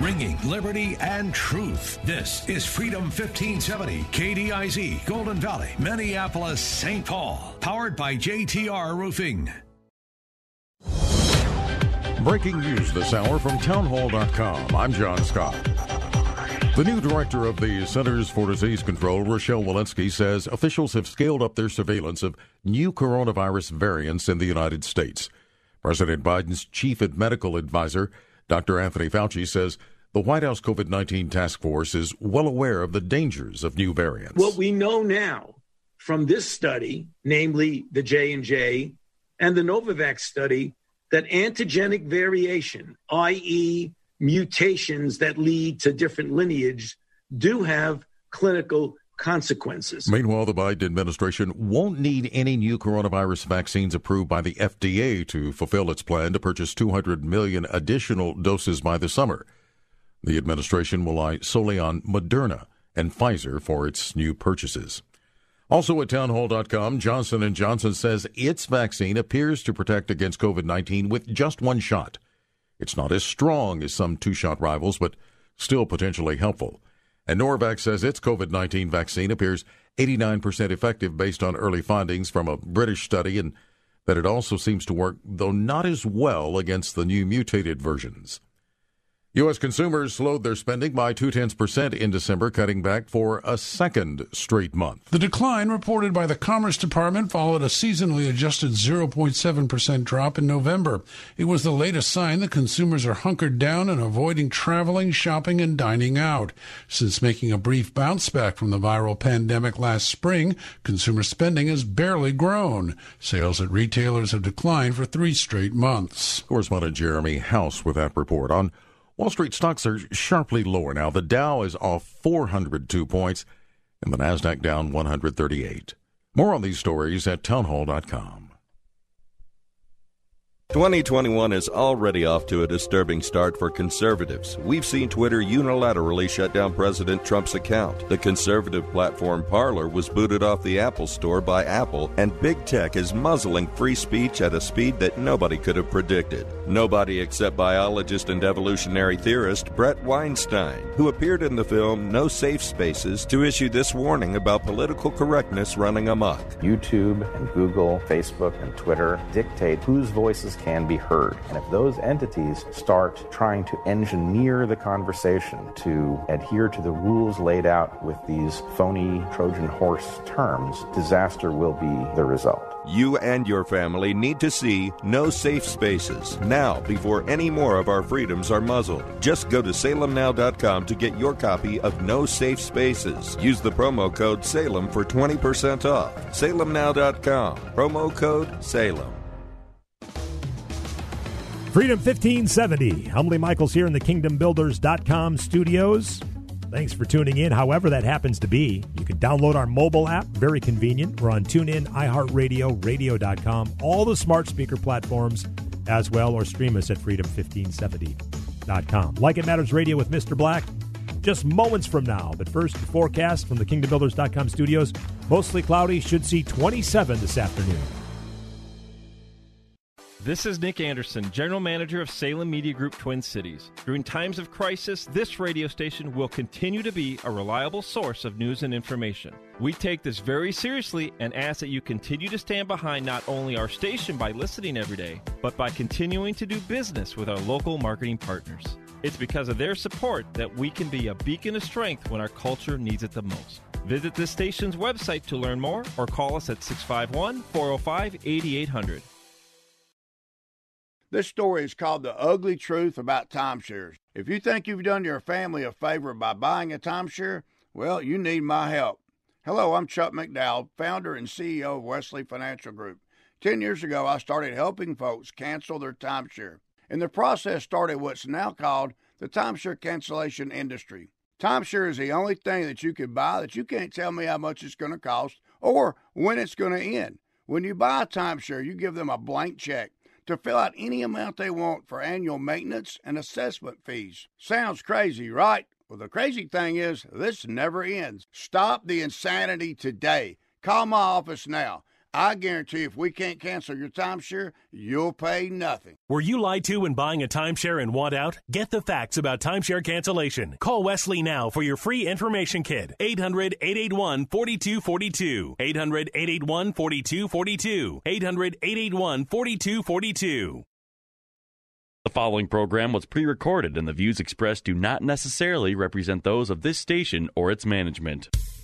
Ringing liberty and truth. This is Freedom 1570, KDIZ, Golden Valley, Minneapolis, St. Paul. Powered by JTR Roofing. Breaking news this hour from townhall.com. I'm John Scott. The new director of the Centers for Disease Control, Rochelle Walensky, says officials have scaled up their surveillance of new coronavirus variants in the United States. President Biden's chief medical advisor, Dr. Anthony Fauci, says the White House COVID 19 task force is well aware of the dangers of new variants. What we know now from this study, namely the J&J and the Novavax study, that antigenic variation, i.e., mutations that lead to different lineage, do have clinical consequences. Meanwhile, the Biden administration won't need any new coronavirus vaccines approved by the FDA to fulfill its plan to purchase 200 million additional doses by the summer. The administration will rely solely on Moderna and Pfizer for its new purchases. Also at townhall.com, Johnson & Johnson says its vaccine appears to protect against COVID-19 with just one shot. It's not as strong as some two-shot rivals, but still potentially helpful. And Novavax says its COVID-19 vaccine appears 89% effective based on early findings from a British study and that it also seems to work, though not as well, against the new mutated versions. U.S. consumers slowed their spending by two tenths percent in December, cutting back for a second straight month. The decline reported by the Commerce Department followed a seasonally adjusted 0.7% drop in November. It was the latest sign that consumers are hunkered down and avoiding traveling, shopping, and dining out. Since making a brief bounce back from the viral pandemic last spring, consumer spending has barely grown. Sales at retailers have declined for three straight months. Correspondent Jeremy House with that report on Wall Street stocks are sharply lower now. The Dow is off 402 points and the Nasdaq down 138. More on these stories at townhall.com. 2021 is already off to a disturbing start for conservatives. We've seen Twitter unilaterally shut down President Trump's account. The conservative platform Parler was booted off the Apple Store by Apple, and big tech is muzzling free speech at a speed that nobody could have predicted. Nobody except biologist and evolutionary theorist Bret Weinstein, who appeared in the film No Safe Spaces to issue this warning about political correctness running amok. YouTube and Google, Facebook and Twitter dictate whose voices can be heard. And if those entities start trying to engineer the conversation to adhere to the rules laid out with these phony Trojan horse terms, disaster will be the result. You and your family need to see No Safe Spaces now before any more of our freedoms are muzzled. Just go to salemnow.com to get your copy of No Safe Spaces. Use the promo code SALEM for 20% off. salemnow.com. Promo code SALEM. Freedom 1570. Humbly Michaels here in the KingdomBuilders.com studios. Thanks for tuning in, however that happens to be. You can download our mobile app, very convenient. We're on TuneIn, iHeartRadio, radio.com, all the smart speaker platforms as well, or stream us at freedom1570.com. Like It Matters Radio with Mr. Black, just moments from now. But first, the forecast from the KingdomBuilders.com studios. Mostly cloudy, should see 27 this afternoon. This is Nick Anderson, General Manager of Salem Media Group Twin Cities. During times of crisis, this radio station will continue to be a reliable source of news and information. We take this very seriously and ask that you continue to stand behind not only our station by listening every day, but by continuing to do business with our local marketing partners. It's because of their support that we can be a beacon of strength when our culture needs it the most. Visit this station's website to learn more or call us at 651 405 8800. This story is called The Ugly Truth About Timeshares. If you think you've done your family a favor by buying a timeshare, well, you need my help. Hello, I'm Chuck McDowell, founder and CEO of Wesley Financial Group. Ten years ago, I started helping folks cancel their timeshare. And the process started what's now called the timeshare cancellation industry. Timeshare is the only thing that you can buy that you can't tell me how much it's going to cost or when it's going to end. When you buy a timeshare, you give them a blank check to fill out any amount they want for annual maintenance and assessment fees. Sounds crazy, right? Well, the crazy thing is, this never ends. Stop the insanity today. Call my office now. I guarantee if we can't cancel your timeshare, you'll pay nothing. Were you lied to when buying a timeshare and want out? Get the facts about timeshare cancellation. Call Wesley now for your free information kit. 800 881 4242. 800 881 4242. 800 881 4242. The following program was pre recorded, and the views expressed do not necessarily represent those of this station or its management.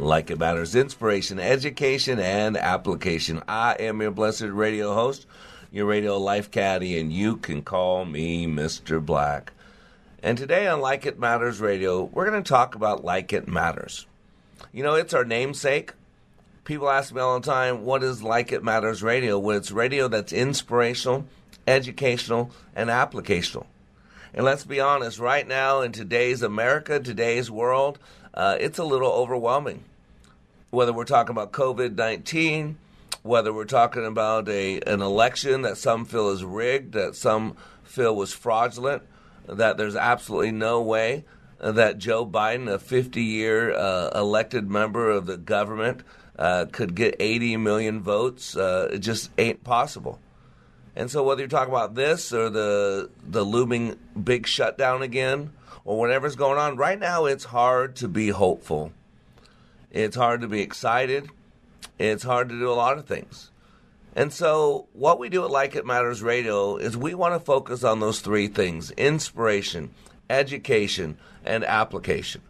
like it matters inspiration, education, and application. I am your blessed radio host, your radio life caddy, and you can call me Mr. Black. And today on Like It Matters Radio, we're going to talk about Like It Matters. You know, it's our namesake. People ask me all the time, what is Like It Matters Radio? Well, it's radio that's inspirational, educational, and applicational. And let's be honest, right now in today's America, today's world, uh, it's a little overwhelming whether we're talking about COVID 19, whether we're talking about a, an election that some feel is rigged, that some feel was fraudulent, that there's absolutely no way that Joe Biden, a 50 year uh, elected member of the government, uh, could get 80 million votes. Uh, it just ain't possible. And so, whether you're talking about this or the the looming big shutdown again, or whatever's going on, right now it's hard to be hopeful it's hard to be excited. It's hard to do a lot of things. And so, what we do at Like It Matters Radio is we want to focus on those three things inspiration, education, and application.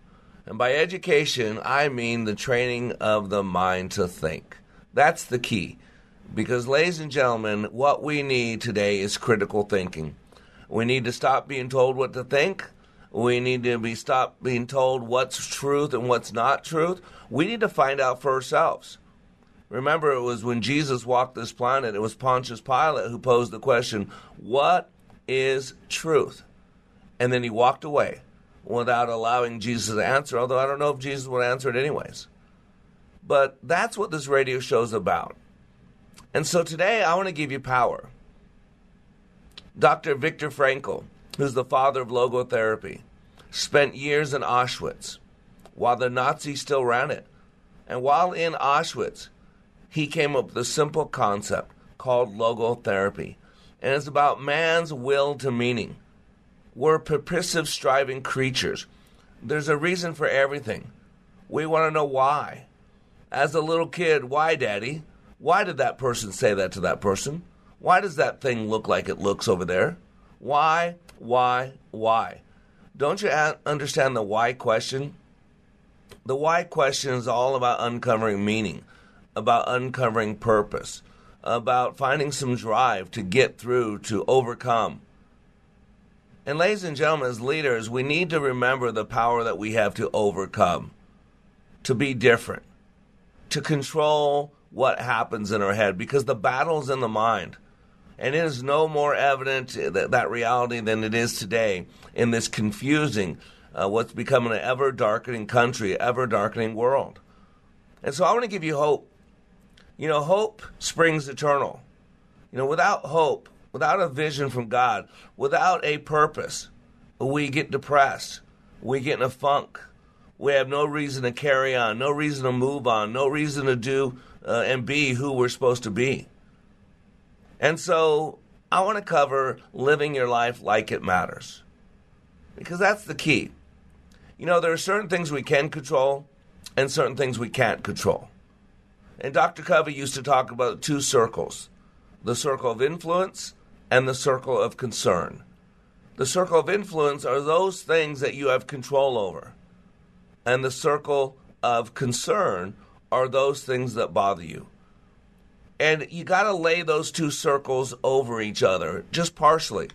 And by education, I mean the training of the mind to think. That's the key. Because, ladies and gentlemen, what we need today is critical thinking. We need to stop being told what to think we need to be stopped being told what's truth and what's not truth. We need to find out for ourselves. Remember, it was when Jesus walked this planet, it was Pontius Pilate who posed the question, What is truth? And then he walked away without allowing Jesus to answer, although I don't know if Jesus would answer it anyways. But that's what this radio show is about. And so today I want to give you power. Dr. Viktor Frankl who's the father of logotherapy, spent years in Auschwitz while the Nazis still ran it. And while in Auschwitz, he came up with a simple concept called logotherapy. And it's about man's will to meaning. We're purposive, striving creatures. There's a reason for everything. We want to know why. As a little kid, why, Daddy? Why did that person say that to that person? Why does that thing look like it looks over there? Why? Why, why. Don't you understand the why question? The why question is all about uncovering meaning, about uncovering purpose, about finding some drive to get through, to overcome. And, ladies and gentlemen, as leaders, we need to remember the power that we have to overcome, to be different, to control what happens in our head, because the battle's in the mind. And it is no more evident that, that reality than it is today in this confusing, uh, what's becoming an ever darkening country, ever darkening world. And so I want to give you hope. You know, hope springs eternal. You know, without hope, without a vision from God, without a purpose, we get depressed. We get in a funk. We have no reason to carry on, no reason to move on, no reason to do uh, and be who we're supposed to be. And so I want to cover living your life like it matters because that's the key. You know, there are certain things we can control and certain things we can't control. And Dr. Covey used to talk about two circles the circle of influence and the circle of concern. The circle of influence are those things that you have control over. and the circle of concern are those things that bother you. And you got to lay those two circles over each other, just partially.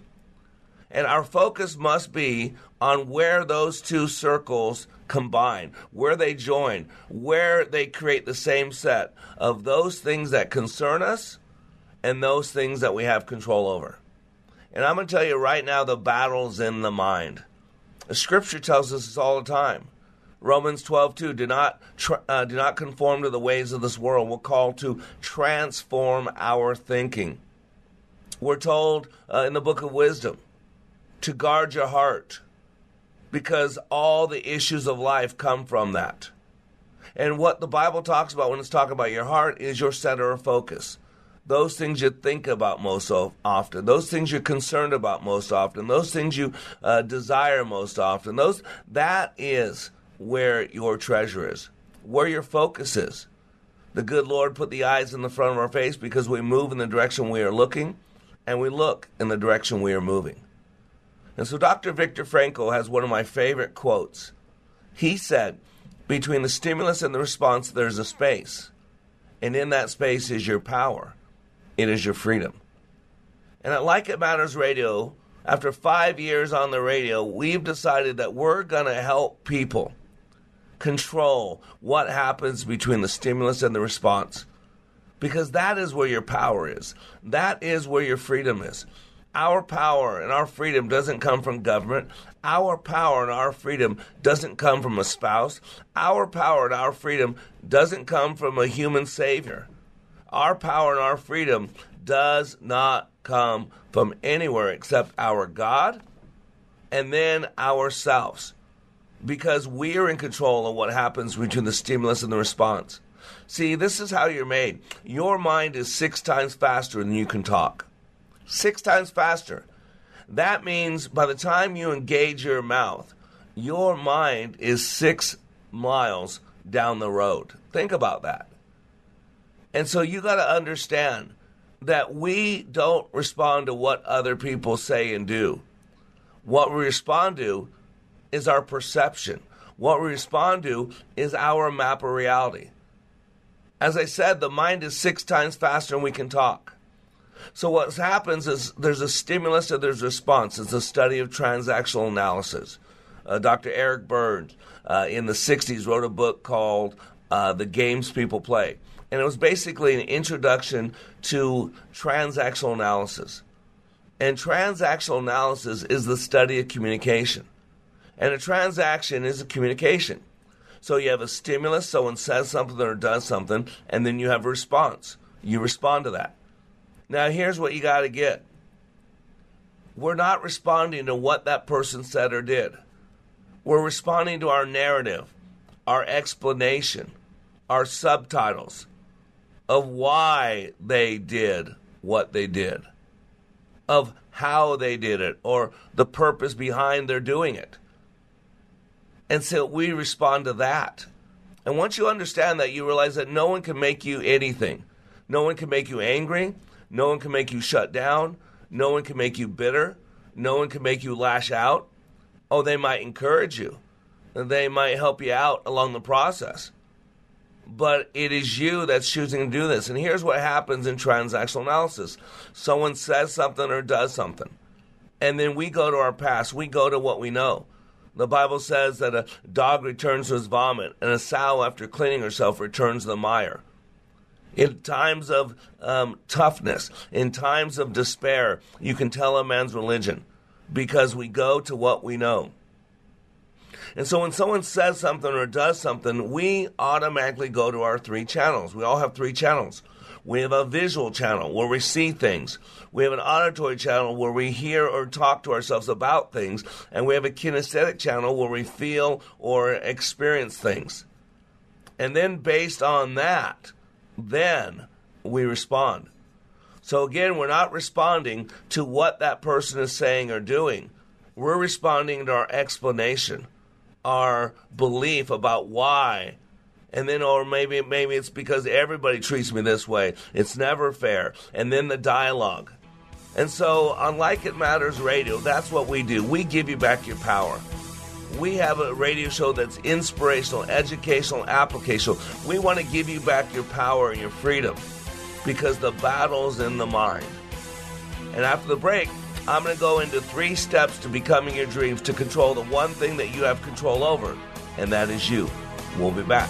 And our focus must be on where those two circles combine, where they join, where they create the same set of those things that concern us and those things that we have control over. And I'm going to tell you right now the battle's in the mind. The scripture tells us this all the time. Romans 12:2 do not uh, do not conform to the ways of this world. We're called to transform our thinking. We're told uh, in the book of wisdom to guard your heart because all the issues of life come from that. And what the Bible talks about when it's talking about your heart is your center of focus. Those things you think about most often, those things you're concerned about most often, those things you uh, desire most often, those that is where your treasure is, where your focus is. The good Lord put the eyes in the front of our face because we move in the direction we are looking, and we look in the direction we are moving. And so Dr. Viktor Frankl has one of my favorite quotes. He said, Between the stimulus and the response, there's a space. And in that space is your power, it is your freedom. And at Like It Matters Radio, after five years on the radio, we've decided that we're going to help people control what happens between the stimulus and the response. Because that is where your power is. That is where your freedom is. Our power and our freedom doesn't come from government. Our power and our freedom doesn't come from a spouse. Our power and our freedom doesn't come from a human savior. Our power and our freedom does not come from anywhere except our God and then ourselves because we are in control of what happens between the stimulus and the response. See, this is how you're made. Your mind is six times faster than you can talk six times faster. That means by the time you engage your mouth, your mind is six miles down the road. Think about that. And so you got to understand that we don't respond to what other people say and do. What we respond to is our perception. What we respond to is our map of reality. As I said, the mind is six times faster than we can talk. So what happens is there's a stimulus and there's a response. It's a study of transactional analysis. Uh, Dr. Eric Burns uh, in the 60s wrote a book called uh, The Games People Play. And it was basically an introduction to transactional analysis. And transactional analysis is the study of communication. And a transaction is a communication. So you have a stimulus, someone says something or does something, and then you have a response. You respond to that. Now, here's what you got to get we're not responding to what that person said or did, we're responding to our narrative, our explanation, our subtitles of why they did what they did, of how they did it, or the purpose behind their doing it. And so we respond to that. And once you understand that, you realize that no one can make you anything. No one can make you angry. No one can make you shut down. No one can make you bitter. No one can make you lash out. Oh, they might encourage you. They might help you out along the process. But it is you that's choosing to do this. And here's what happens in transactional analysis someone says something or does something. And then we go to our past, we go to what we know. The Bible says that a dog returns to his vomit, and a sow, after cleaning herself, returns to the mire in times of um, toughness, in times of despair, you can tell a man's religion because we go to what we know. And so when someone says something or does something, we automatically go to our three channels. We all have three channels. We have a visual channel where we see things. We have an auditory channel where we hear or talk to ourselves about things. And we have a kinesthetic channel where we feel or experience things. And then based on that, then we respond. So again, we're not responding to what that person is saying or doing. We're responding to our explanation, our belief about why. And then, or maybe maybe it's because everybody treats me this way. It's never fair. And then the dialogue. And so on Like It Matters Radio, that's what we do. We give you back your power. We have a radio show that's inspirational, educational, applicational. We want to give you back your power and your freedom because the battle's in the mind. And after the break, I'm going to go into three steps to becoming your dreams to control the one thing that you have control over, and that is you. We'll be back.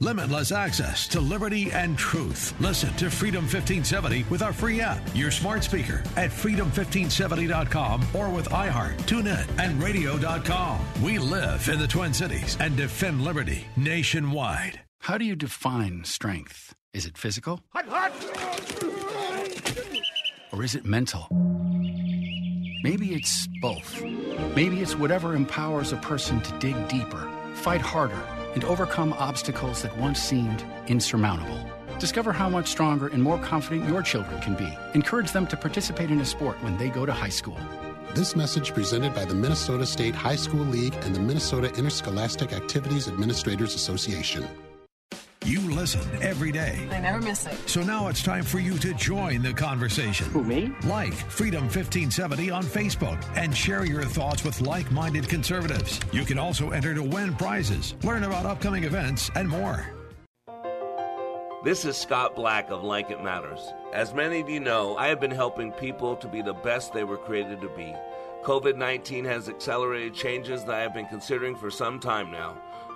Limitless access to liberty and truth. Listen to Freedom 1570 with our free app, your smart speaker at freedom1570.com or with iHeart, TuneIn, and radio.com. We live in the Twin Cities and defend liberty nationwide. How do you define strength? Is it physical? Or is it mental? Maybe it's both. Maybe it's whatever empowers a person to dig deeper, fight harder, and overcome obstacles that once seemed insurmountable. Discover how much stronger and more confident your children can be. Encourage them to participate in a sport when they go to high school. This message presented by the Minnesota State High School League and the Minnesota Interscholastic Activities Administrators Association. You listen every day. I never miss it. So now it's time for you to join the conversation. Who, me? Like Freedom 1570 on Facebook and share your thoughts with like minded conservatives. You can also enter to win prizes, learn about upcoming events, and more. This is Scott Black of Like It Matters. As many of you know, I have been helping people to be the best they were created to be. COVID 19 has accelerated changes that I have been considering for some time now.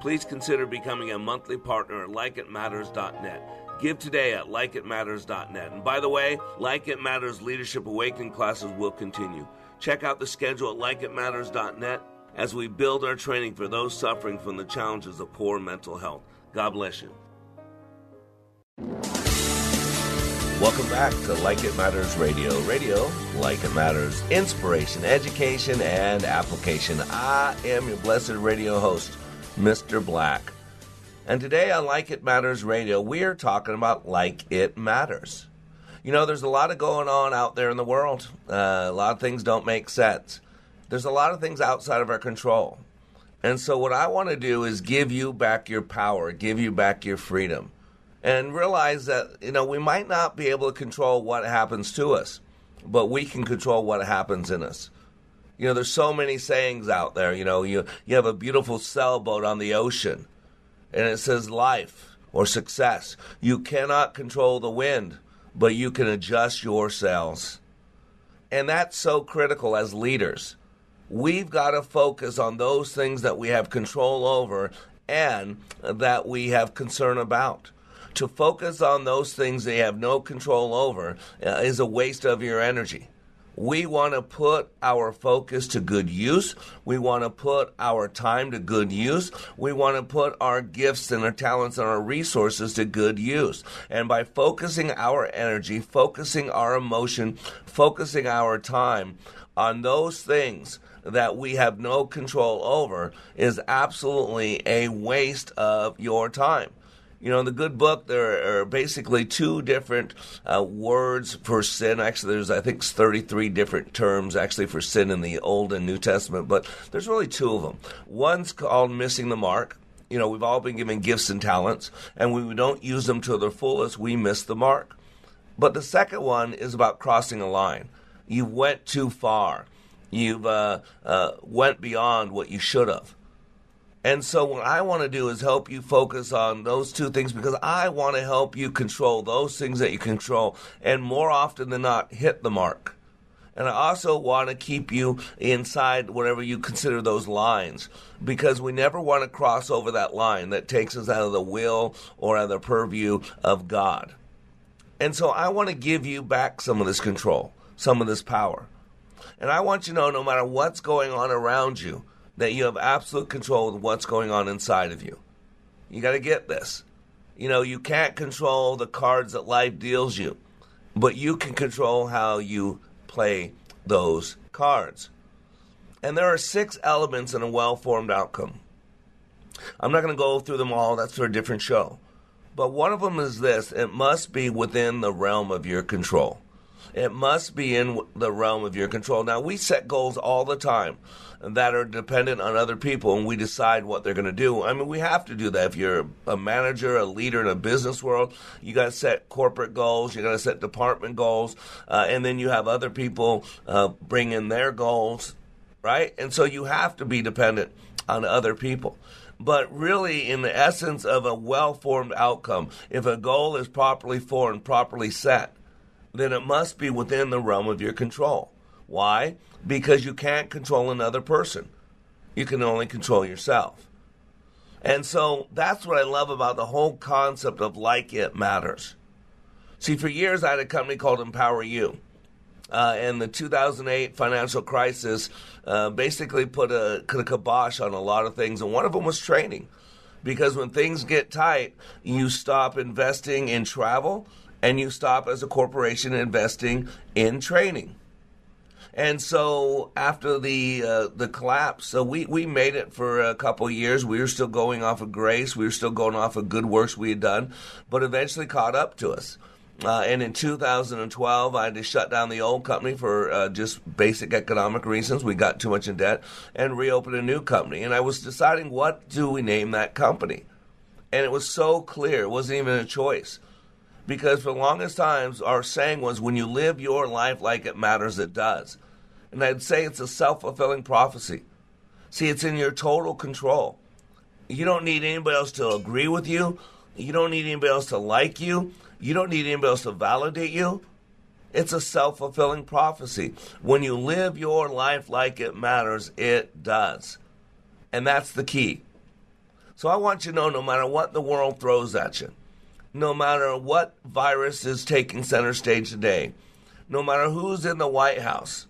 Please consider becoming a monthly partner at likeitmatters.net. Give today at likeitmatters.net. And by the way, Like It Matters Leadership Awakening classes will continue. Check out the schedule at likeitmatters.net as we build our training for those suffering from the challenges of poor mental health. God bless you. Welcome back to Like It Matters Radio. Radio, like it matters, inspiration, education, and application. I am your blessed radio host, Mr. Black. And today on Like It Matters Radio, we are talking about Like It Matters. You know, there's a lot of going on out there in the world. Uh, a lot of things don't make sense. There's a lot of things outside of our control. And so, what I want to do is give you back your power, give you back your freedom and realize that you know we might not be able to control what happens to us, but we can control what happens in us. You know, there's so many sayings out there. You know, you you have a beautiful sailboat on the ocean, and it says life or success. You cannot control the wind, but you can adjust your sails, and that's so critical as leaders. We've got to focus on those things that we have control over and that we have concern about to focus on those things they have no control over uh, is a waste of your energy. We want to put our focus to good use. We want to put our time to good use. We want to put our gifts and our talents and our resources to good use. And by focusing our energy, focusing our emotion, focusing our time on those things that we have no control over is absolutely a waste of your time. You know, in the good book, there are basically two different uh, words for sin. Actually, there's, I think, 33 different terms actually for sin in the Old and New Testament, but there's really two of them. One's called missing the mark. You know, we've all been given gifts and talents, and we don't use them to their fullest, we miss the mark. But the second one is about crossing a line. You went too far. You've uh, uh, went beyond what you should have. And so, what I want to do is help you focus on those two things because I want to help you control those things that you control and more often than not hit the mark. And I also want to keep you inside whatever you consider those lines because we never want to cross over that line that takes us out of the will or out of the purview of God. And so, I want to give you back some of this control, some of this power. And I want you to know no matter what's going on around you, that you have absolute control of what's going on inside of you. You got to get this. You know, you can't control the cards that life deals you, but you can control how you play those cards. And there are six elements in a well formed outcome. I'm not going to go through them all, that's for a different show. But one of them is this it must be within the realm of your control. It must be in the realm of your control. Now, we set goals all the time that are dependent on other people and we decide what they're going to do. I mean, we have to do that. If you're a manager, a leader in a business world, you got to set corporate goals, you got to set department goals, uh, and then you have other people uh, bring in their goals, right? And so you have to be dependent on other people. But really, in the essence of a well formed outcome, if a goal is properly formed, properly set, then it must be within the realm of your control. Why? Because you can't control another person. You can only control yourself. And so that's what I love about the whole concept of like it matters. See, for years I had a company called Empower You. Uh, and the 2008 financial crisis uh, basically put a, put a kibosh on a lot of things, and one of them was training. Because when things get tight, you stop investing in travel and you stop as a corporation investing in training. And so after the uh, the collapse, so we, we made it for a couple of years. We were still going off of grace. We were still going off of good works we had done, but eventually caught up to us. Uh, and in 2012, I had to shut down the old company for uh, just basic economic reasons. We got too much in debt and reopened a new company. And I was deciding what do we name that company. And it was so clear, it wasn't even a choice because for the longest times our saying was when you live your life like it matters it does. And i'd say it's a self-fulfilling prophecy. See it's in your total control. You don't need anybody else to agree with you. You don't need anybody else to like you. You don't need anybody else to validate you. It's a self-fulfilling prophecy. When you live your life like it matters it does. And that's the key. So i want you to know no matter what the world throws at you no matter what virus is taking center stage today, no matter who's in the White House,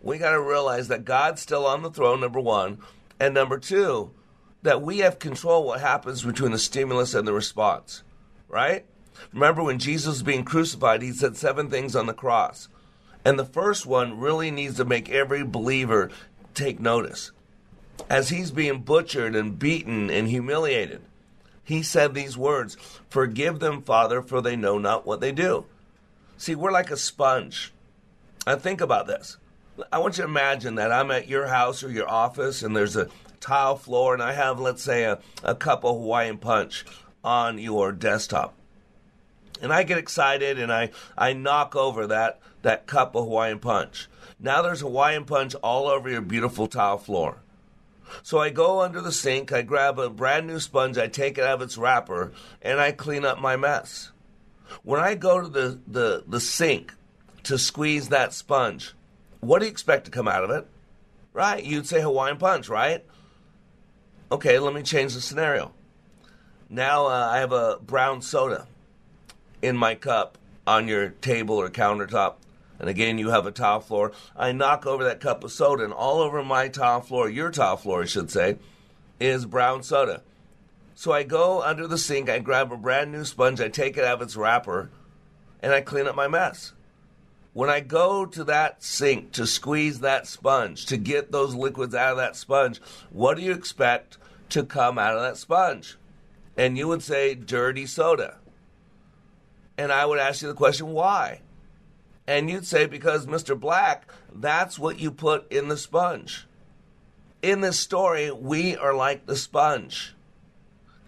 we got to realize that God's still on the throne, number one. And number two, that we have control what happens between the stimulus and the response, right? Remember when Jesus was being crucified, he said seven things on the cross. And the first one really needs to make every believer take notice. As he's being butchered and beaten and humiliated, he said these words Forgive them, Father, for they know not what they do. See, we're like a sponge. And think about this. I want you to imagine that I'm at your house or your office and there's a tile floor and I have, let's say, a, a cup of Hawaiian punch on your desktop. And I get excited and I, I knock over that, that cup of Hawaiian punch. Now there's Hawaiian punch all over your beautiful tile floor. So I go under the sink, I grab a brand new sponge, I take it out of its wrapper, and I clean up my mess. When I go to the, the, the sink to squeeze that sponge, what do you expect to come out of it? Right? You'd say Hawaiian punch, right? Okay, let me change the scenario. Now uh, I have a brown soda in my cup on your table or countertop, and again, you have a tile floor. I knock over that cup of soda, and all over my tile floor, your tile floor, I should say, is brown soda. So I go under the sink, I grab a brand new sponge, I take it out of its wrapper, and I clean up my mess. When I go to that sink to squeeze that sponge, to get those liquids out of that sponge, what do you expect to come out of that sponge? And you would say dirty soda. And I would ask you the question, why? And you'd say, because Mr. Black, that's what you put in the sponge. In this story, we are like the sponge.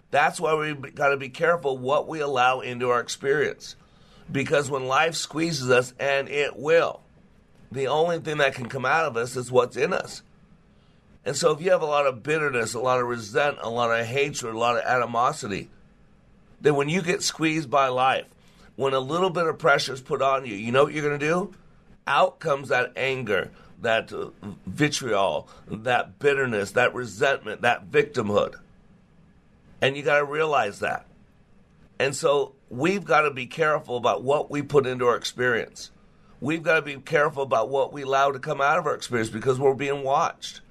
That's why we got to be careful what we allow into our experience. Because when life squeezes us, and it will, the only thing that can come out of us is what's in us. And so if you have a lot of bitterness, a lot of resent, a lot of hatred, a lot of animosity, then when you get squeezed by life, when a little bit of pressure is put on you, you know what you're going to do? Out comes that anger, that vitriol, that bitterness, that resentment, that victimhood. And you got to realize that. And so we've got to be careful about what we put into our experience. We've got to be careful about what we allow to come out of our experience because we're being watched.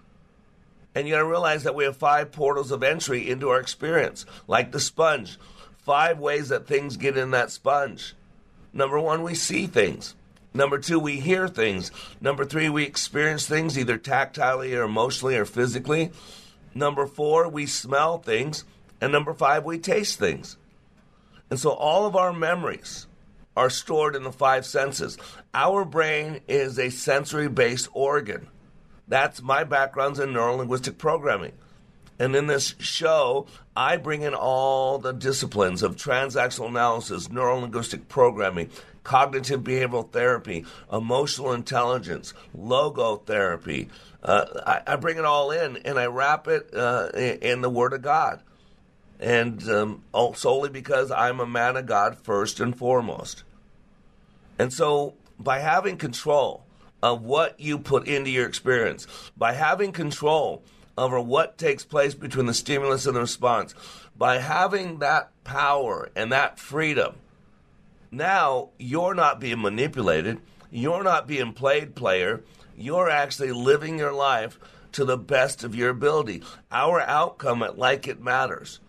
And you got to realize that we have five portals of entry into our experience, like the sponge. Five ways that things get in that sponge. Number one, we see things. Number two, we hear things. Number three, we experience things either tactilely or emotionally or physically. Number four, we smell things. And number five, we taste things. And so all of our memories are stored in the five senses. Our brain is a sensory based organ. That's my background's in neuro linguistic programming. And in this show, I bring in all the disciplines of transactional analysis, neuro linguistic programming, cognitive behavioral therapy, emotional intelligence, logotherapy. Uh, I, I, bring it all in and I wrap it uh, in, in the Word of God and um, solely because I'm a man of God first and foremost. And so, by having control of what you put into your experience, by having control over what takes place between the stimulus and the response, by having that power and that freedom, now you're not being manipulated, you're not being played player, you're actually living your life to the best of your ability. Our outcome at Like It Matters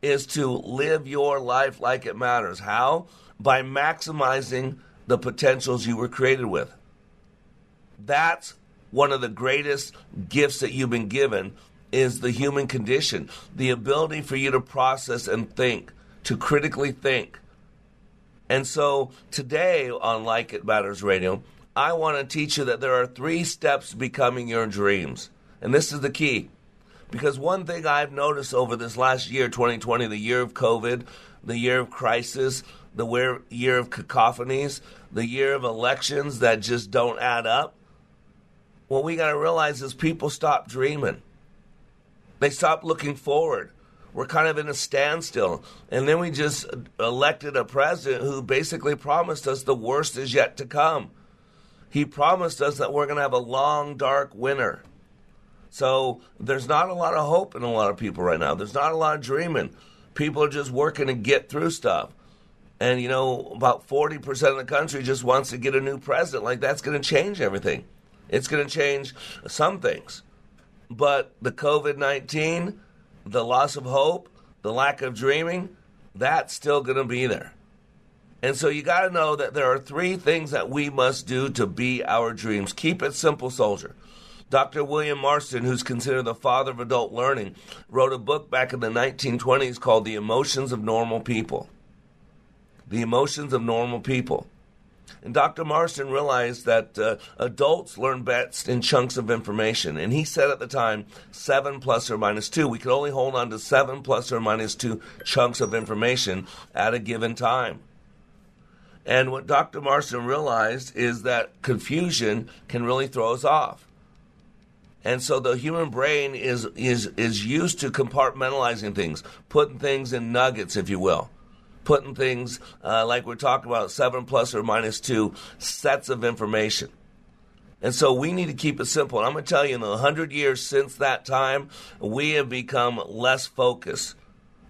is to live your life like it matters. How? By maximizing the potentials you were created with. That's one of the greatest gifts that you've been given is the human condition, the ability for you to process and think, to critically think. And so today on Like It Matters Radio, I want to teach you that there are three steps becoming your dreams. And this is the key. Because one thing I've noticed over this last year, 2020, the year of COVID, the year of crisis, the year of cacophonies, the year of elections that just don't add up, what we got to realize is people stop dreaming. They stop looking forward. We're kind of in a standstill. And then we just elected a president who basically promised us the worst is yet to come. He promised us that we're going to have a long, dark winter. So there's not a lot of hope in a lot of people right now. There's not a lot of dreaming. People are just working to get through stuff. And, you know, about 40% of the country just wants to get a new president. Like, that's going to change everything. It's going to change some things. But the COVID 19, the loss of hope, the lack of dreaming, that's still going to be there. And so you got to know that there are three things that we must do to be our dreams. Keep it simple, soldier. Dr. William Marston, who's considered the father of adult learning, wrote a book back in the 1920s called The Emotions of Normal People. The Emotions of Normal People. And Dr. Marston realized that uh, adults learn best in chunks of information. And he said at the time, seven plus or minus two. We could only hold on to seven plus or minus two chunks of information at a given time. And what Dr. Marston realized is that confusion can really throw us off. And so the human brain is is is used to compartmentalizing things, putting things in nuggets, if you will, putting things uh, like we're talking about seven plus or minus two sets of information. And so we need to keep it simple. And I'm going to tell you, in the hundred years since that time, we have become less focused,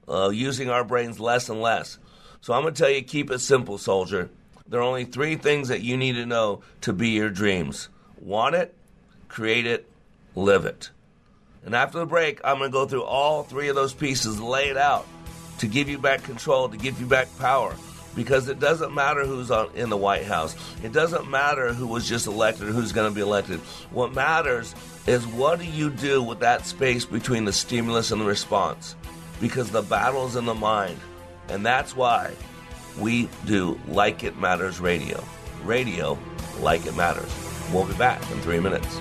uh, using our brains less and less. So I'm going to tell you, keep it simple, soldier. There are only three things that you need to know to be your dreams want it, create it, live it. And after the break, I'm going to go through all three of those pieces, lay it out to give you back control, to give you back power. Because it doesn't matter who's on, in the White House. It doesn't matter who was just elected or who's going to be elected. What matters is what do you do with that space between the stimulus and the response? Because the battle's in the mind. And that's why we do Like It Matters Radio. Radio like it matters. We'll be back in three minutes.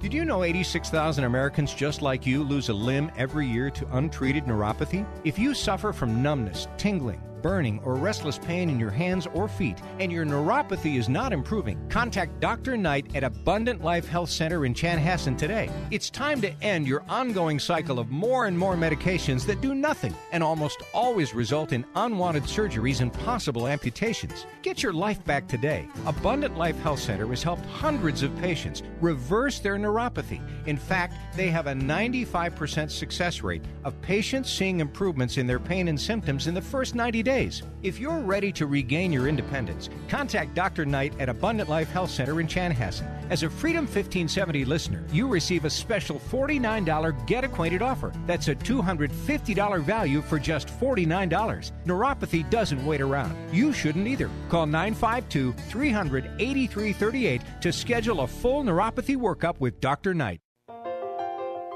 Did you know 86,000 Americans just like you lose a limb every year to untreated neuropathy? If you suffer from numbness, tingling, burning, or restless pain in your hands or feet, and your neuropathy is not improving, contact Dr. Knight at Abundant Life Health Center in Chanhassen today. It's time to end your ongoing cycle of more and more medications that do nothing and almost always result in unwanted surgeries and possible amputations. Get your life back today. Abundant Life Health Center has helped hundreds of patients reverse their neuropathy. In fact, they have a 95% success rate of patients seeing improvements in their pain and symptoms in the first 90 days days. If you're ready to regain your independence, contact Dr. Knight at Abundant Life Health Center in Chanhassen. As a Freedom 1570 listener, you receive a special $49 Get Acquainted offer. That's a $250 value for just $49. Neuropathy doesn't wait around. You shouldn't either. Call 952 300 8338 to schedule a full neuropathy workup with Dr. Knight.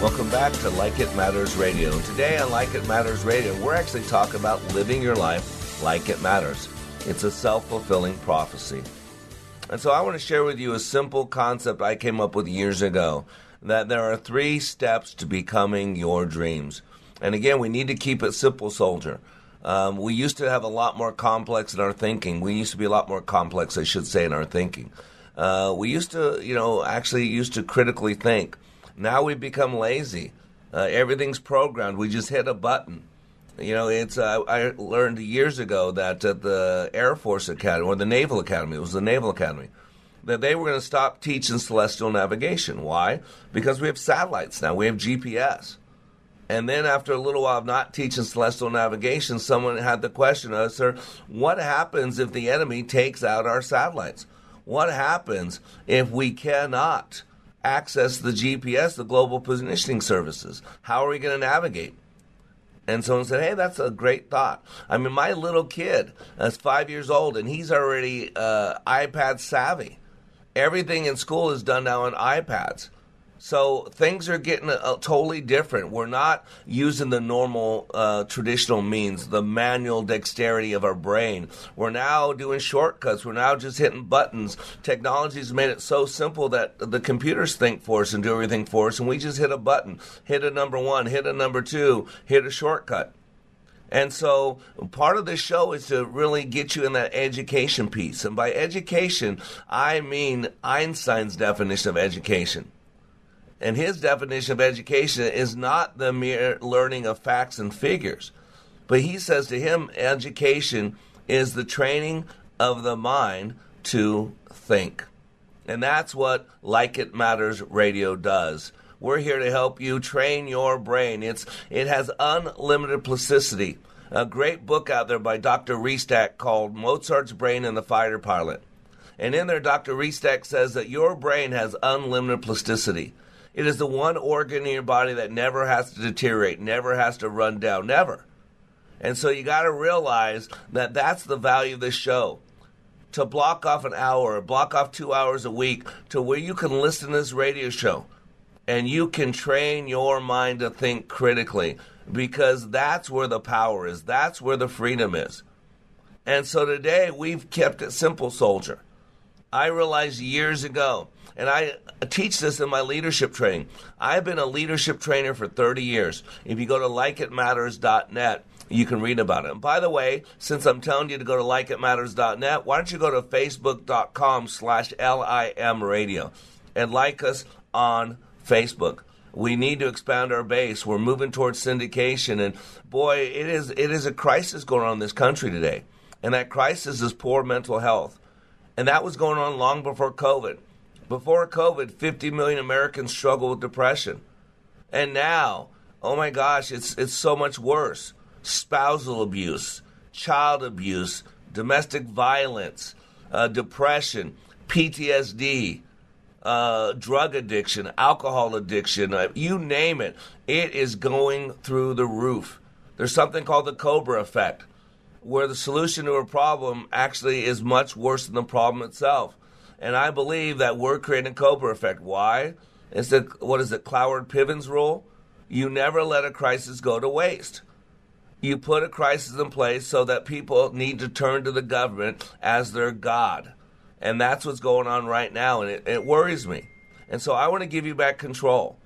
Welcome back to Like It Matters Radio. Today on Like It Matters Radio, we're actually talking about living your life like it matters. It's a self fulfilling prophecy. And so I want to share with you a simple concept I came up with years ago that there are three steps to becoming your dreams. And again, we need to keep it simple, soldier. Um, we used to have a lot more complex in our thinking. We used to be a lot more complex, I should say, in our thinking. Uh, we used to, you know, actually used to critically think. Now we've become lazy. Uh, everything's programmed. We just hit a button. You know, it's. Uh, I learned years ago that at the Air Force Academy or the Naval Academy, it was the Naval Academy, that they were going to stop teaching celestial navigation. Why? Because we have satellites now. We have GPS. And then after a little while of not teaching celestial navigation, someone had the question, uh, sir, what happens if the enemy takes out our satellites? What happens if we cannot access the GPS, the global positioning services? How are we going to navigate? And someone said, "Hey, that's a great thought." I mean, my little kid is five years old, and he's already uh, iPad savvy. Everything in school is done now on iPads. So things are getting uh, totally different. We're not using the normal uh, traditional means, the manual dexterity of our brain. We're now doing shortcuts. We're now just hitting buttons. Technology's made it so simple that the computers think for us and do everything for us, and we just hit a button, hit a number one, hit a number two, hit a shortcut. And so part of this show is to really get you in that education piece. And by education, I mean Einstein's definition of education. And his definition of education is not the mere learning of facts and figures. But he says to him, education is the training of the mind to think. And that's what Like It Matters Radio does. We're here to help you train your brain. It's it has unlimited plasticity. A great book out there by Dr. Restak called Mozart's Brain and the Fighter Pilot. And in there, Dr. Restak says that your brain has unlimited plasticity. It is the one organ in your body that never has to deteriorate, never has to run down, never. And so you got to realize that that's the value of this show. To block off an hour, block off two hours a week to where you can listen to this radio show and you can train your mind to think critically because that's where the power is, that's where the freedom is. And so today we've kept it simple, soldier. I realized years ago and I teach this in my leadership training. I've been a leadership trainer for 30 years. If you go to likeitmatters.net, you can read about it. And by the way, since I'm telling you to go to likeitmatters.net, why don't you go to facebook.com slash LIM radio and like us on Facebook. We need to expand our base. We're moving towards syndication, and boy, it is it is a crisis going on in this country today, and that crisis is poor mental health, and that was going on long before COVID. Before COVID, 50 million Americans struggle with depression. And now, oh my gosh, it's, it's so much worse. Spousal abuse, child abuse, domestic violence, uh, depression, PTSD, uh, drug addiction, alcohol addiction, uh, you name it. It is going through the roof. There's something called the Cobra effect, where the solution to a problem actually is much worse than the problem itself. And I believe that we're creating a Cobra effect. Why? It's the, what is it, Cloward Piven's rule? You never let a crisis go to waste. You put a crisis in place so that people need to turn to the government as their God. And that's what's going on right now, and it, it worries me. And so I want to give you back control.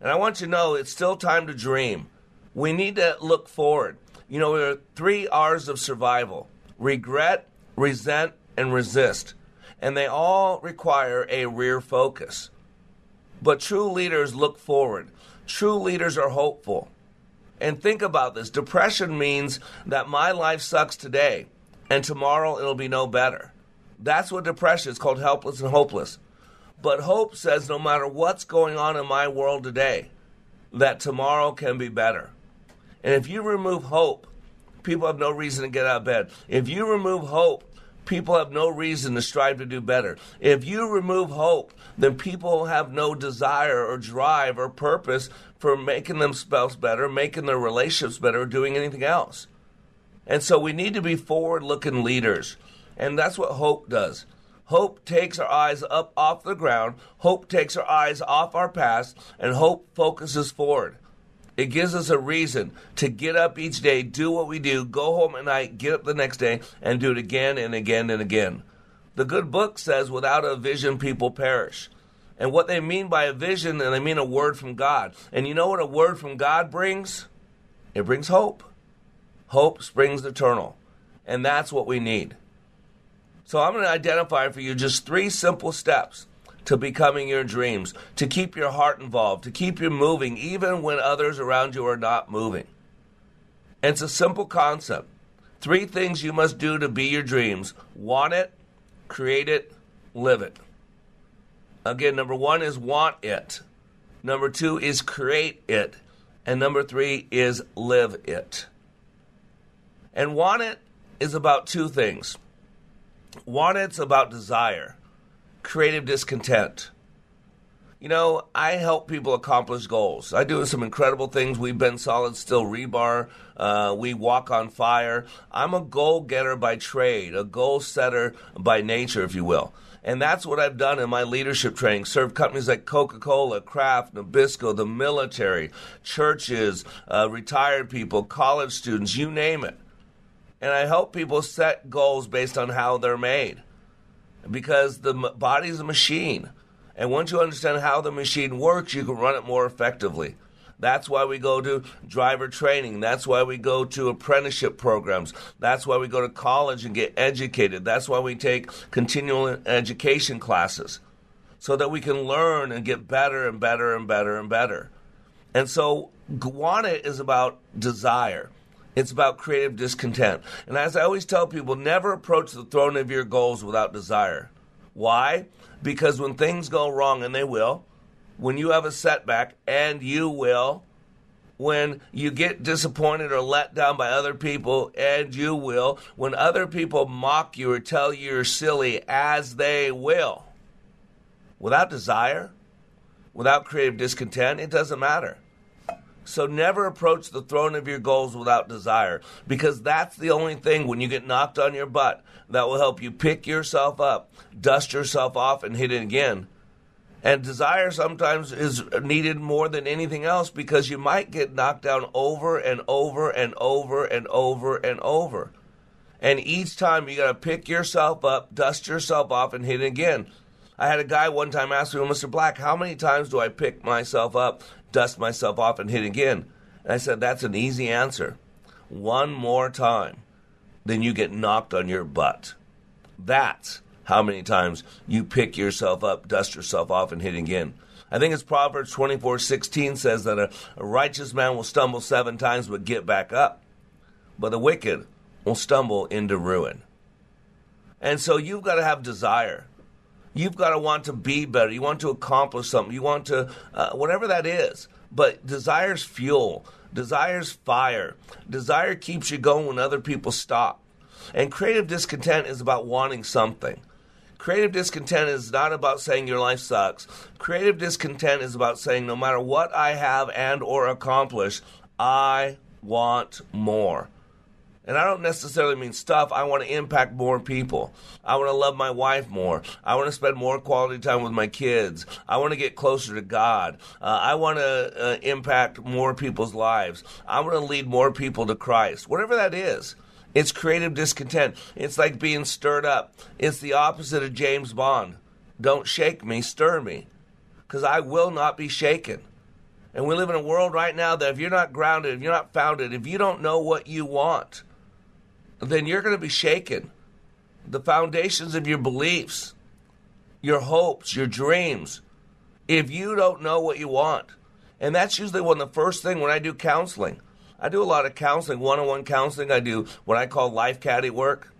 And I want you to know it's still time to dream. We need to look forward. You know, there are three R's of survival regret, resent, and resist and they all require a rear focus. But true leaders look forward. True leaders are hopeful. And think about this depression means that my life sucks today, and tomorrow it'll be no better. That's what depression is called helpless and hopeless. But hope says no matter what's going on in my world today, that tomorrow can be better. And if you remove hope, people have no reason to get out of bed. If you remove hope, people have no reason to strive to do better. If you remove hope, then people have no desire or drive or purpose for making themselves better, making their relationships better, or doing anything else. And so we need to be forward looking leaders. And that's what hope does. Hope takes our eyes up off the ground, hope takes our eyes off our past, and hope focuses forward. It gives us a reason to get up each day, do what we do, go home at night, get up the next day, and do it again and again and again. The good book says, without a vision, people perish. And what they mean by a vision, and they mean a word from God. And you know what a word from God brings? It brings hope. Hope springs eternal. And that's what we need. So I'm going to identify for you just three simple steps to becoming your dreams, to keep your heart involved, to keep you moving even when others around you are not moving. And it's a simple concept. Three things you must do to be your dreams want it, create it, live it. Again, number one is want it. Number two is create it. And number three is live it. And want it is about two things. Want it's about desire creative discontent. You know, I help people accomplish goals. I do some incredible things. We've been solid steel rebar. Uh, we walk on fire. I'm a goal getter by trade, a goal setter by nature, if you will. And that's what I've done in my leadership training. Served companies like Coca Cola, Kraft, Nabisco, the military, churches, uh, retired people, college students, you name it. And I help people set goals based on how they're made. Because the body is a machine. And once you understand how the machine works, you can run it more effectively. That's why we go to driver training. That's why we go to apprenticeship programs. That's why we go to college and get educated. That's why we take continual education classes so that we can learn and get better and better and better and better. And so, want is about desire. It's about creative discontent. And as I always tell people, never approach the throne of your goals without desire. Why? Because when things go wrong, and they will, when you have a setback, and you will, when you get disappointed or let down by other people, and you will, when other people mock you or tell you you're silly, as they will, without desire, without creative discontent, it doesn't matter. So never approach the throne of your goals without desire because that's the only thing when you get knocked on your butt that will help you pick yourself up, dust yourself off, and hit it again. And desire sometimes is needed more than anything else because you might get knocked down over and over and over and over and over. And each time you got to pick yourself up, dust yourself off, and hit it again. I had a guy one time ask me, well, Mr. Black, how many times do I pick myself up, dust myself off, and hit again? And I said, That's an easy answer. One more time, then you get knocked on your butt. That's how many times you pick yourself up, dust yourself off, and hit again. I think it's Proverbs twenty four sixteen says that a, a righteous man will stumble seven times but get back up, but the wicked will stumble into ruin. And so you've got to have desire. You've got to want to be better. You want to accomplish something. You want to, uh, whatever that is. But desire's fuel. Desire's fire. Desire keeps you going when other people stop. And creative discontent is about wanting something. Creative discontent is not about saying your life sucks. Creative discontent is about saying no matter what I have and or accomplish, I want more. And I don't necessarily mean stuff. I want to impact more people. I want to love my wife more. I want to spend more quality time with my kids. I want to get closer to God. Uh, I want to uh, impact more people's lives. I want to lead more people to Christ. Whatever that is. It's creative discontent. It's like being stirred up. It's the opposite of James Bond. Don't shake me, stir me. Because I will not be shaken. And we live in a world right now that if you're not grounded, if you're not founded, if you don't know what you want, then you're going to be shaken. The foundations of your beliefs, your hopes, your dreams, if you don't know what you want. And that's usually one of the first thing when I do counseling. I do a lot of counseling, one-on-one counseling. I do what I call life caddy work.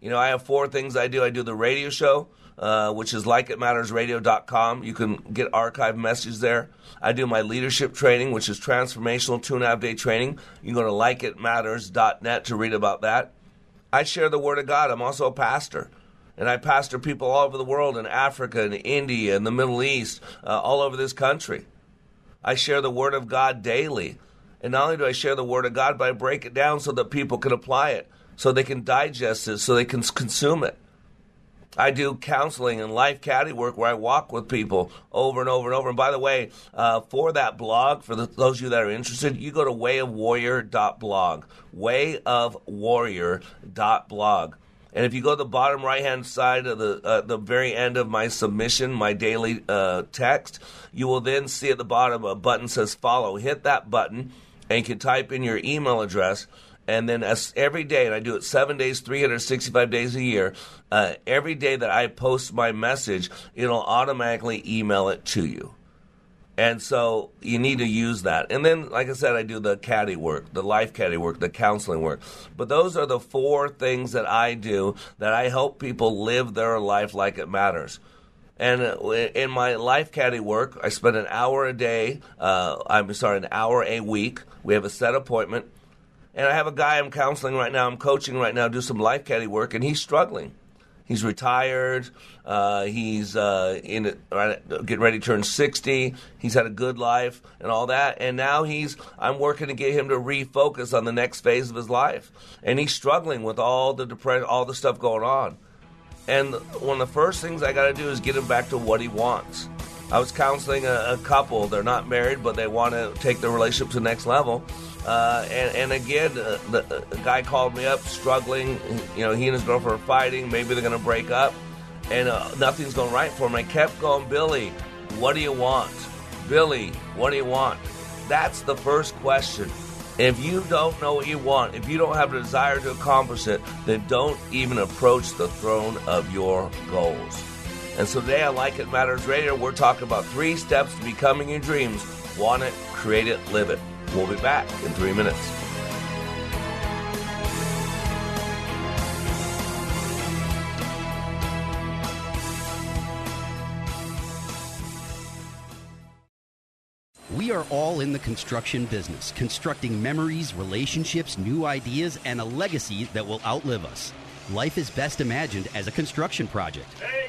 You know, I have four things I do. I do the radio show, uh, which is likeitmattersradio.com. You can get archived messages there. I do my leadership training, which is transformational two and a half day training. You can go to likeitmatters.net to read about that. I share the Word of God. I'm also a pastor. And I pastor people all over the world in Africa and India and the Middle East, uh, all over this country. I share the Word of God daily. And not only do I share the Word of God, but I break it down so that people can apply it, so they can digest it, so they can consume it. I do counseling and life caddy work where I walk with people over and over and over. And by the way, uh, for that blog, for the, those of you that are interested, you go to wayofwarrior.blog. Wayofwarrior.blog. And if you go to the bottom right hand side of the uh, the very end of my submission, my daily uh, text, you will then see at the bottom a button says follow. Hit that button, and you can type in your email address and then as every day, and I do it seven days, 365 days a year, uh, every day that I post my message, it'll automatically email it to you. And so you need to use that. And then, like I said, I do the caddy work, the life caddy work, the counseling work. But those are the four things that I do that I help people live their life like it matters. And uh, in my life caddy work, I spend an hour a day. Uh, I'm sorry, an hour a week. We have a set appointment and I have a guy I'm counseling right now, I'm coaching right now, do some life caddy work, and he's struggling. He's retired. Uh, he's uh, in getting ready to turn 60. He's had a good life and all that. And now he's I'm working to get him to refocus on the next phase of his life. And he's struggling with all the depression, all the stuff going on. And one of the first things I got to do is get him back to what he wants. I was counseling a, a couple. They're not married, but they want to take their relationship to the next level. Uh, and, and, again, uh, the, guy called me up, struggling. You know, he and his girlfriend are fighting. Maybe they're going to break up, and uh, nothing's going right for him. I kept going, Billy, what do you want? Billy, what do you want? That's the first question. If you don't know what you want, if you don't have a desire to accomplish it, then don't even approach the throne of your goals. And so today on Like It Matters Radio, we're talking about three steps to becoming your dreams. Want it, create it, live it. We'll be back in three minutes. We are all in the construction business, constructing memories, relationships, new ideas, and a legacy that will outlive us. Life is best imagined as a construction project. Hey,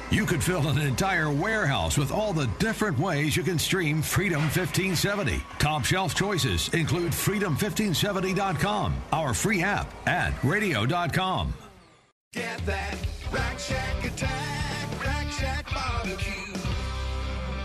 You could fill an entire warehouse with all the different ways you can stream Freedom 1570. Top shelf choices include freedom1570.com, our free app, and radio.com. Get that Rack Shack attack, Rack Shack barbecue.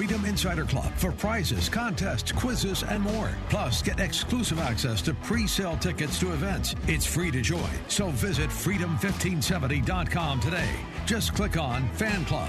Freedom Insider Club for prizes, contests, quizzes, and more. Plus, get exclusive access to pre sale tickets to events. It's free to join, so visit freedom1570.com today. Just click on Fan Club.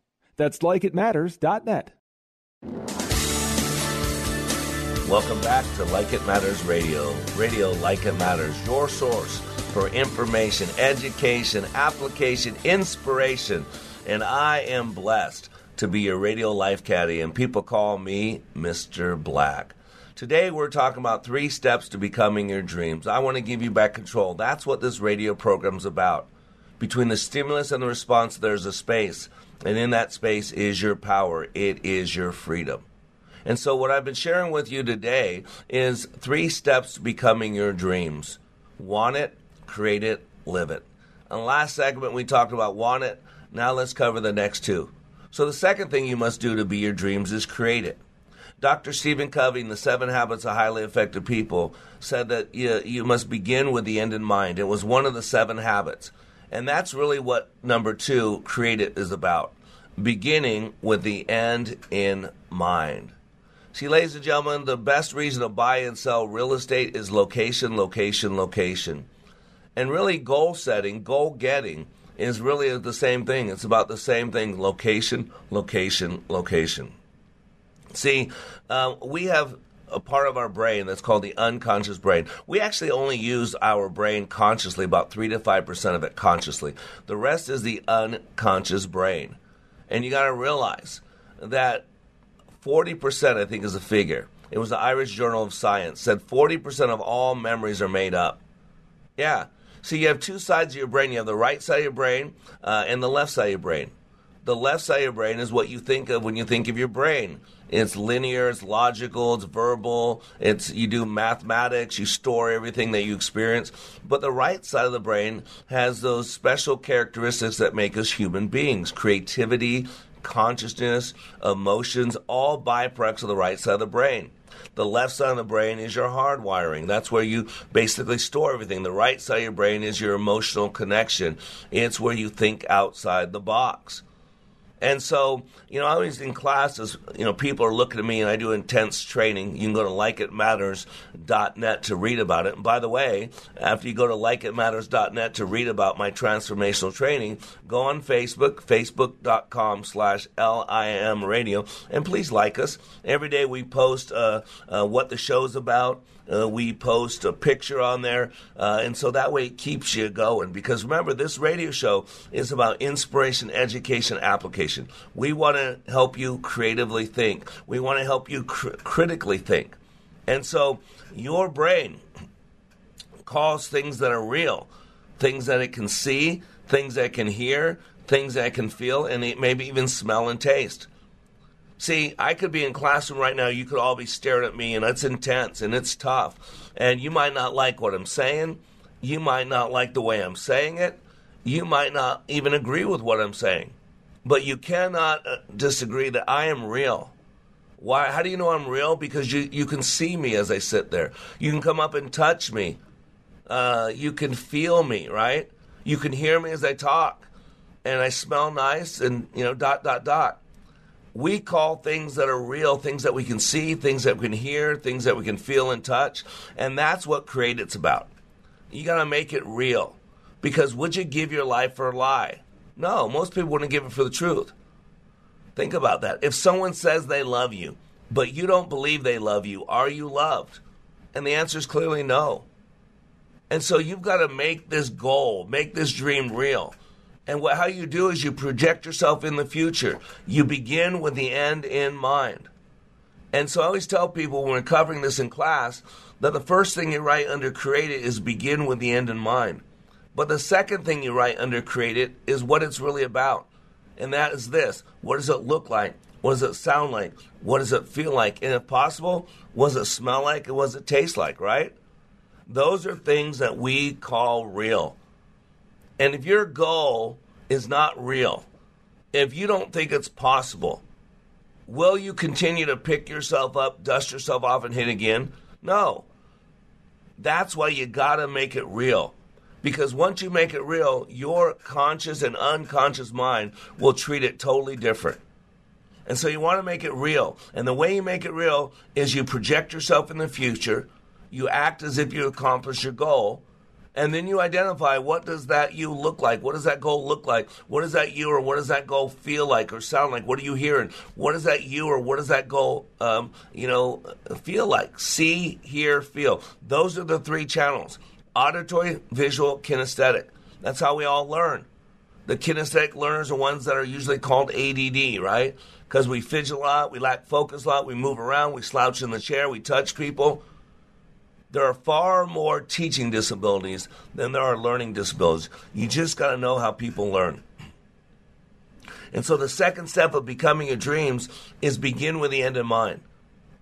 That's likeitmatters.net. Welcome back to Like It Matters Radio. Radio Like It Matters, your source for information, education, application, inspiration. And I am blessed to be your radio life caddy, and people call me Mr. Black. Today, we're talking about three steps to becoming your dreams. I want to give you back control. That's what this radio program's about. Between the stimulus and the response, there's a space. And in that space is your power, it is your freedom. And so, what I've been sharing with you today is three steps to becoming your dreams want it, create it, live it. The last segment, we talked about want it. Now, let's cover the next two. So, the second thing you must do to be your dreams is create it. Dr. Stephen Covey in The Seven Habits of Highly Effective People said that you, you must begin with the end in mind. It was one of the seven habits. And that's really what number two, create it, is about. Beginning with the end in mind. See, ladies and gentlemen, the best reason to buy and sell real estate is location, location, location. And really, goal setting, goal getting is really the same thing. It's about the same thing location, location, location. See, uh, we have a part of our brain that's called the unconscious brain. We actually only use our brain consciously, about 3 to 5% of it consciously. The rest is the unconscious brain. And you got to realize that 40%, I think, is a figure. It was the Irish Journal of Science, said 40% of all memories are made up. Yeah. So you have two sides of your brain. You have the right side of your brain uh, and the left side of your brain. The left side of your brain is what you think of when you think of your brain. It's linear, it's logical, it's verbal, it's you do mathematics, you store everything that you experience. But the right side of the brain has those special characteristics that make us human beings. Creativity, consciousness, emotions, all byproducts of the right side of the brain. The left side of the brain is your hardwiring. That's where you basically store everything. The right side of your brain is your emotional connection. It's where you think outside the box. And so, you know, I was in classes, you know, people are looking at me and I do intense training. You can go to likeitmatters.net to read about it. And by the way, after you go to likeitmatters.net to read about my transformational training, go on Facebook, facebook.com slash LIM radio, and please like us. Every day we post uh, uh, what the show's about. Uh, we post a picture on there, uh, and so that way it keeps you going. Because remember, this radio show is about inspiration, education, application. We want to help you creatively think. We want to help you cr- critically think. And so your brain calls things that are real, things that it can see, things that it can hear, things that it can feel, and maybe even smell and taste. See, I could be in classroom right now. You could all be staring at me, and it's intense and it's tough. And you might not like what I'm saying. You might not like the way I'm saying it. You might not even agree with what I'm saying. But you cannot uh, disagree that I am real. Why? How do you know I'm real? Because you, you can see me as I sit there. You can come up and touch me. Uh, you can feel me, right? You can hear me as I talk. And I smell nice and, you know, dot, dot, dot we call things that are real things that we can see, things that we can hear, things that we can feel and touch. And that's what Create It's about. You got to make it real. Because would you give your life for a lie? No, most people wouldn't give it for the truth. Think about that. If someone says they love you, but you don't believe they love you, are you loved? And the answer is clearly no. And so you've got to make this goal, make this dream real. And what, how you do is you project yourself in the future. You begin with the end in mind. And so I always tell people when we're covering this in class that the first thing you write under create it is begin with the end in mind. But the second thing you write under create it is what it's really about. And that is this what does it look like? What does it sound like? What does it feel like? And if possible, what does it smell like? And what does it taste like, right? Those are things that we call real. And if your goal is not real, if you don't think it's possible, will you continue to pick yourself up, dust yourself off, and hit again? No. That's why you got to make it real. Because once you make it real, your conscious and unconscious mind will treat it totally different. And so you want to make it real. And the way you make it real is you project yourself in the future, you act as if you accomplished your goal, and then you identify what does that you look like? What does that goal look like? What does that you or what does that goal feel like or sound like? What are you hearing? What does that you or what does that goal um, you know feel like? See hear feel. Those are the three channels. Auditory visual kinesthetic. That's how we all learn. The kinesthetic learners are ones that are usually called ADD right? Because we fidget a lot we lack focus a lot we move around we slouch in the chair we touch people there are far more teaching disabilities than there are learning disabilities. You just got to know how people learn. And so the second step of becoming your dreams is begin with the end in mind.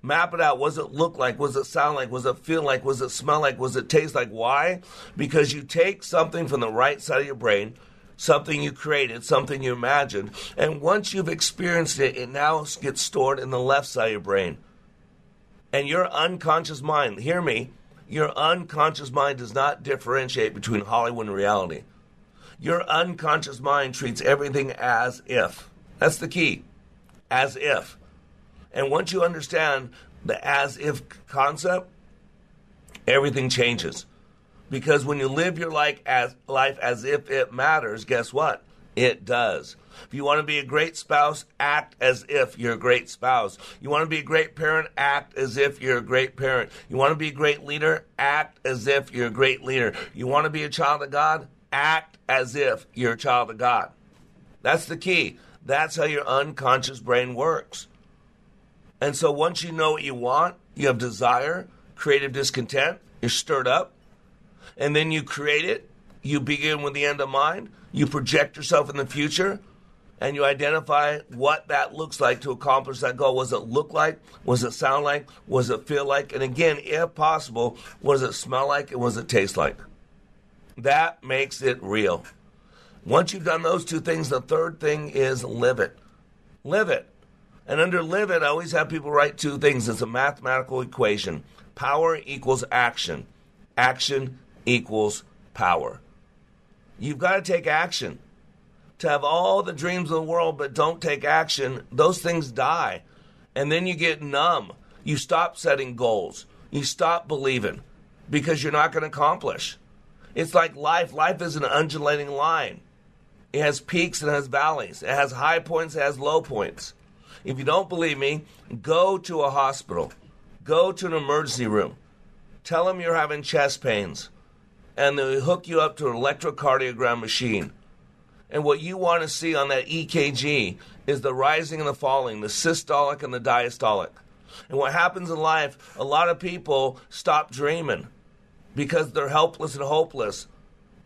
Map it out. What does it look like? What does it sound like? What does it feel like? What does it smell like? What does it taste like? Why? Because you take something from the right side of your brain, something you created, something you imagined, and once you've experienced it, it now gets stored in the left side of your brain. And your unconscious mind, hear me, your unconscious mind does not differentiate between Hollywood and reality. Your unconscious mind treats everything as if. That's the key. As if. And once you understand the as if concept, everything changes. Because when you live your life as, life as if it matters, guess what? It does. If you want to be a great spouse, act as if you're a great spouse. You want to be a great parent, act as if you're a great parent. You want to be a great leader, act as if you're a great leader. You want to be a child of God, act as if you're a child of God. That's the key. That's how your unconscious brain works. And so once you know what you want, you have desire, creative discontent, you're stirred up, and then you create it. You begin with the end in mind. You project yourself in the future, and you identify what that looks like to accomplish that goal. Does it look like? Does it sound like? Does it feel like? And again, if possible, what does it smell like and what does it taste like? That makes it real. Once you've done those two things, the third thing is live it. Live it. And under live it, I always have people write two things. It's a mathematical equation power equals action, action equals power. You've got to take action. To have all the dreams in the world but don't take action, those things die. And then you get numb. You stop setting goals. You stop believing because you're not going to accomplish. It's like life. Life is an undulating line. It has peaks and it has valleys. It has high points, it has low points. If you don't believe me, go to a hospital. Go to an emergency room. Tell them you're having chest pains. And they hook you up to an electrocardiogram machine. And what you want to see on that EKG is the rising and the falling, the systolic and the diastolic. And what happens in life, a lot of people stop dreaming because they're helpless and hopeless.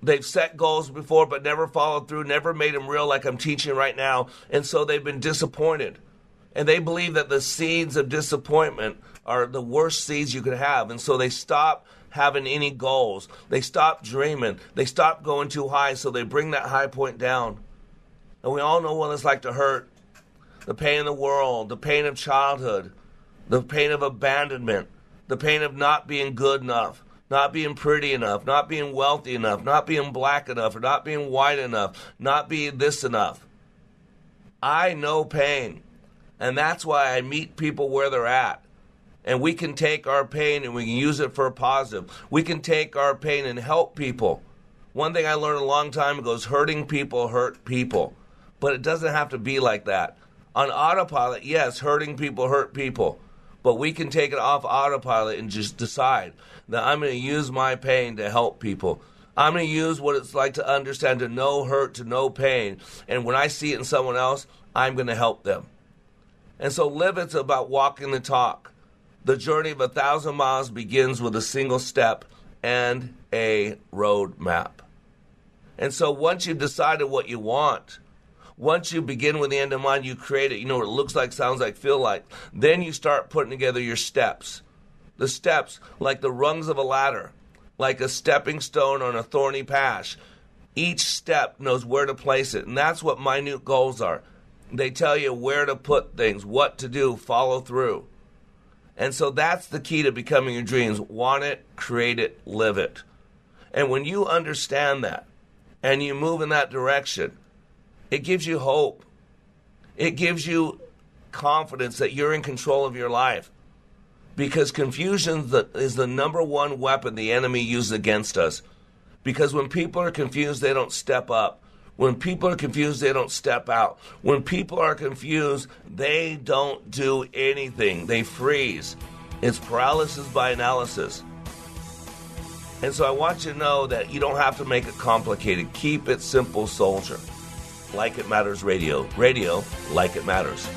They've set goals before but never followed through, never made them real like I'm teaching right now, and so they've been disappointed. And they believe that the seeds of disappointment are the worst seeds you could have, and so they stop having any goals. They stop dreaming. They stop going too high, so they bring that high point down. And we all know what it's like to hurt. The pain of the world, the pain of childhood, the pain of abandonment, the pain of not being good enough, not being pretty enough, not being wealthy enough, not being black enough, or not being white enough, not being this enough. I know pain. And that's why I meet people where they're at. And we can take our pain and we can use it for a positive. We can take our pain and help people. One thing I learned a long time ago is hurting people hurt people. But it doesn't have to be like that. On autopilot, yes, hurting people hurt people. But we can take it off autopilot and just decide that I'm going to use my pain to help people. I'm going to use what it's like to understand to no hurt, to no pain. And when I see it in someone else, I'm going to help them. And so live it's about walking the talk. The journey of a thousand miles begins with a single step and a road map. And so once you've decided what you want, once you begin with the end in mind, you create it. You know what it looks like, sounds like, feel like. Then you start putting together your steps. The steps, like the rungs of a ladder, like a stepping stone on a thorny path. Each step knows where to place it. And that's what minute goals are. They tell you where to put things, what to do, follow through. And so that's the key to becoming your dreams. Want it, create it, live it. And when you understand that and you move in that direction, it gives you hope. It gives you confidence that you're in control of your life. Because confusion is the number one weapon the enemy uses against us. Because when people are confused, they don't step up. When people are confused, they don't step out. When people are confused, they don't do anything. They freeze. It's paralysis by analysis. And so I want you to know that you don't have to make it complicated. Keep it simple, soldier. Like It Matters Radio. Radio, like it matters.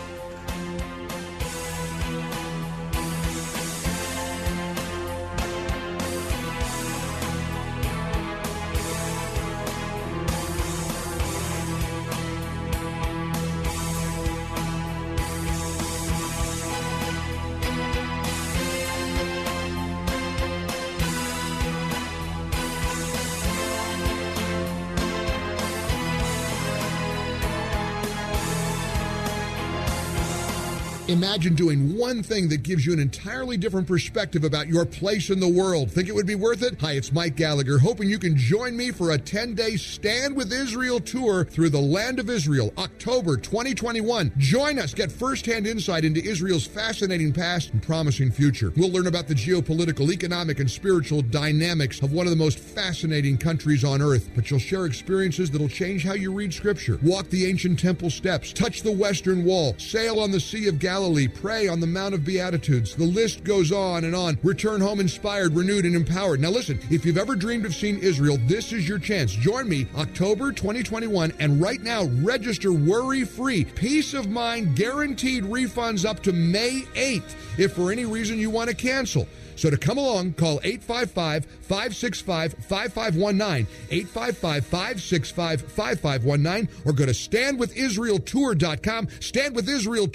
Imagine doing one thing that gives you an entirely different perspective about your place in the world. Think it would be worth it? Hi, it's Mike Gallagher, hoping you can join me for a 10 day Stand with Israel tour through the land of Israel, October 2021. Join us, get firsthand insight into Israel's fascinating past and promising future. We'll learn about the geopolitical, economic, and spiritual dynamics of one of the most fascinating countries on earth. But you'll share experiences that'll change how you read Scripture, walk the ancient temple steps, touch the Western Wall, sail on the Sea of Galilee, pray on the Mount of Beatitudes. The list goes on and on. Return home inspired, renewed, and empowered. Now, listen, if you've ever dreamed of seeing Israel, this is your chance. Join me October 2021, and right now, register worry free. Peace of mind, guaranteed refunds up to May 8th if for any reason you want to cancel. So to come along, call 855 565 5519, 855 565 5519, or go to standwithisraeltour.com. Stand with Israel